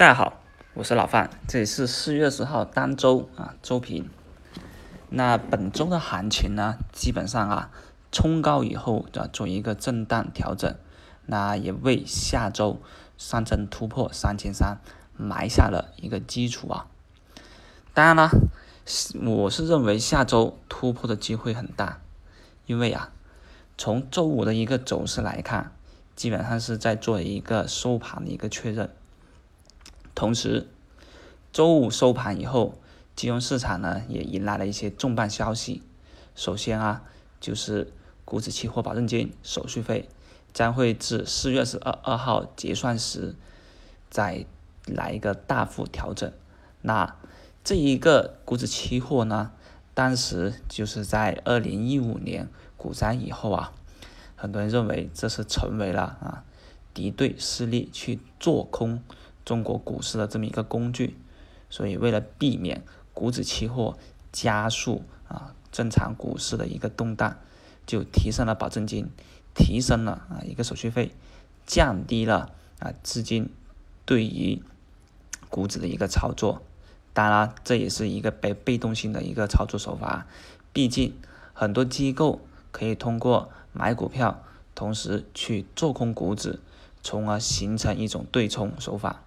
大家好，我是老范，这里是四月十号单周啊周评。那本周的行情呢，基本上啊冲高以后的做一个震荡调整，那也为下周上证突破三千三埋下了一个基础啊。当然了，我是认为下周突破的机会很大，因为啊从周五的一个走势来看，基本上是在做一个收盘的一个确认。同时，周五收盘以后，金融市场呢也迎来了一些重磅消息。首先啊，就是股指期货保证金手续费将会至四月十二二号结算时再来一个大幅调整。那这一个股指期货呢，当时就是在二零一五年股灾以后啊，很多人认为这是成为了啊敌对势力去做空。中国股市的这么一个工具，所以为了避免股指期货加速啊正常股市的一个动荡，就提升了保证金，提升了啊一个手续费，降低了啊资金对于股指的一个操作。当然，这也是一个被被动性的一个操作手法。毕竟很多机构可以通过买股票，同时去做空股指，从而形成一种对冲手法。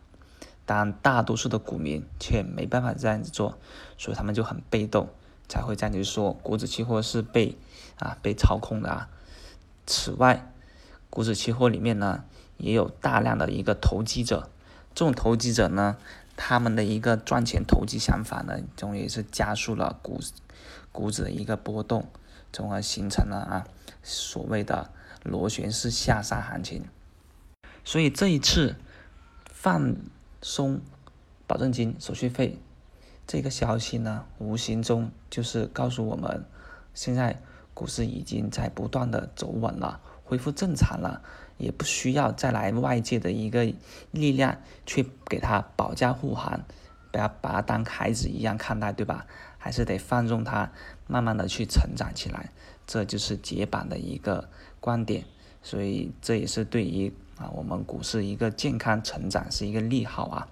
但大多数的股民却没办法这样子做，所以他们就很被动，才会这样子说股指期货是被啊被操控的啊。此外，股指期货里面呢也有大量的一个投机者，这种投机者呢，他们的一个赚钱投机想法呢，终于是加速了股股指的一个波动，从而形成了啊所谓的螺旋式下杀行情。所以这一次放。松保证金手续费这个消息呢，无形中就是告诉我们，现在股市已经在不断的走稳了，恢复正常了，也不需要再来外界的一个力量去给它保驾护航，不要把它当孩子一样看待，对吧？还是得放纵它，慢慢的去成长起来，这就是解板的一个观点，所以这也是对于。啊，我们股市一个健康成长是一个利好啊，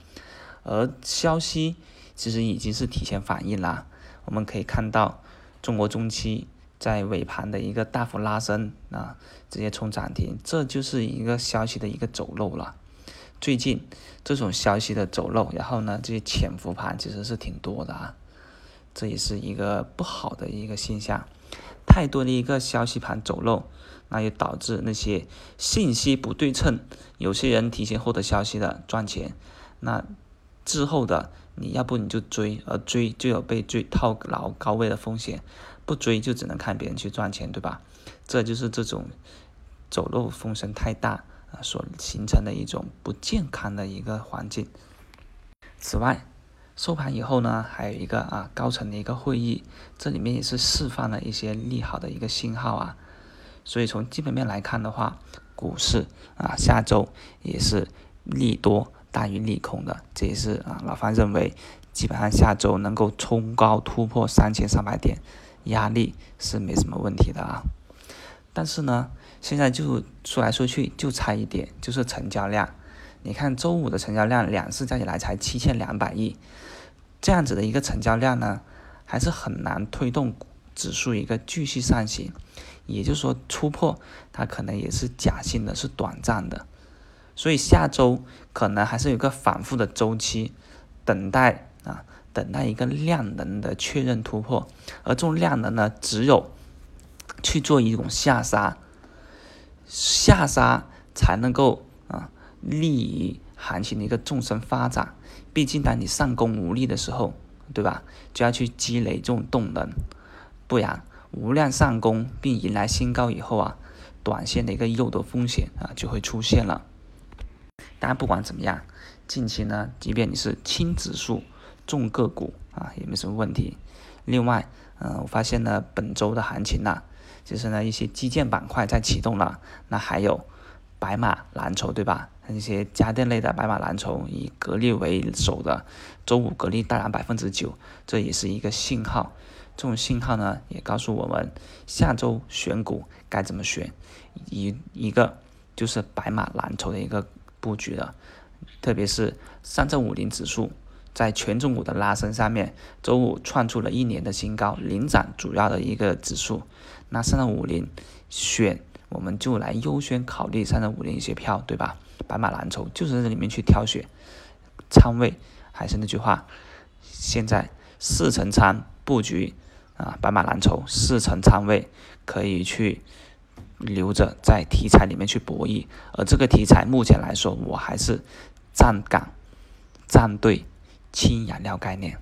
而消息其实已经是提前反应了。我们可以看到，中国中期在尾盘的一个大幅拉升啊，直接冲涨停，这就是一个消息的一个走漏了。最近这种消息的走漏，然后呢，这些潜伏盘其实是挺多的啊，这也是一个不好的一个现象。太多的一个消息盘走漏，那也导致那些信息不对称，有些人提前获得消息的赚钱，那之后的你要不你就追，而追就有被追套牢高位的风险，不追就只能看别人去赚钱，对吧？这就是这种走漏风声太大啊所形成的一种不健康的一个环境。此外，收盘以后呢，还有一个啊高层的一个会议，这里面也是释放了一些利好的一个信号啊，所以从基本面来看的话，股市啊下周也是利多大于利空的，这也是啊老范认为基本上下周能够冲高突破三千三百点，压力是没什么问题的啊。但是呢，现在就说来说去就差一点，就是成交量。你看周五的成交量，两市加起来才七千两百亿，这样子的一个成交量呢，还是很难推动指数一个继续上行。也就是说，突破它可能也是假性的，是短暂的。所以下周可能还是有个反复的周期，等待啊，等待一个量能的确认突破。而这种量能呢，只有去做一种下杀，下杀才能够啊。利于行情的一个纵深发展，毕竟当你上攻无力的时候，对吧？就要去积累这种动能，不然无量上攻并迎来新高以后啊，短线的一个诱多风险啊就会出现了。当然，不管怎么样，近期呢，即便你是轻指数重个股啊，也没什么问题。另外，嗯，我发现呢，本周的行情呢，就是呢一些基建板块在启动了，那还有。白马蓝筹对吧？那些家电类的白马蓝筹以格力为首的，周五格力大涨百分之九，这也是一个信号。这种信号呢，也告诉我们下周选股该怎么选。一一个就是白马蓝筹的一个布局了。特别是上证五零指数在权重股的拉升上面，周五创出了一年的新高，领涨主要的一个指数。那上证五零选，我们就来优先考虑上证五零一些票，对吧？白马蓝筹就是在这里面去挑选，仓位还是那句话，现在四成仓布局啊，白马蓝筹四成仓位可以去留着在题材里面去博弈，而这个题材目前来说，我还是站岗站队氢燃料概念。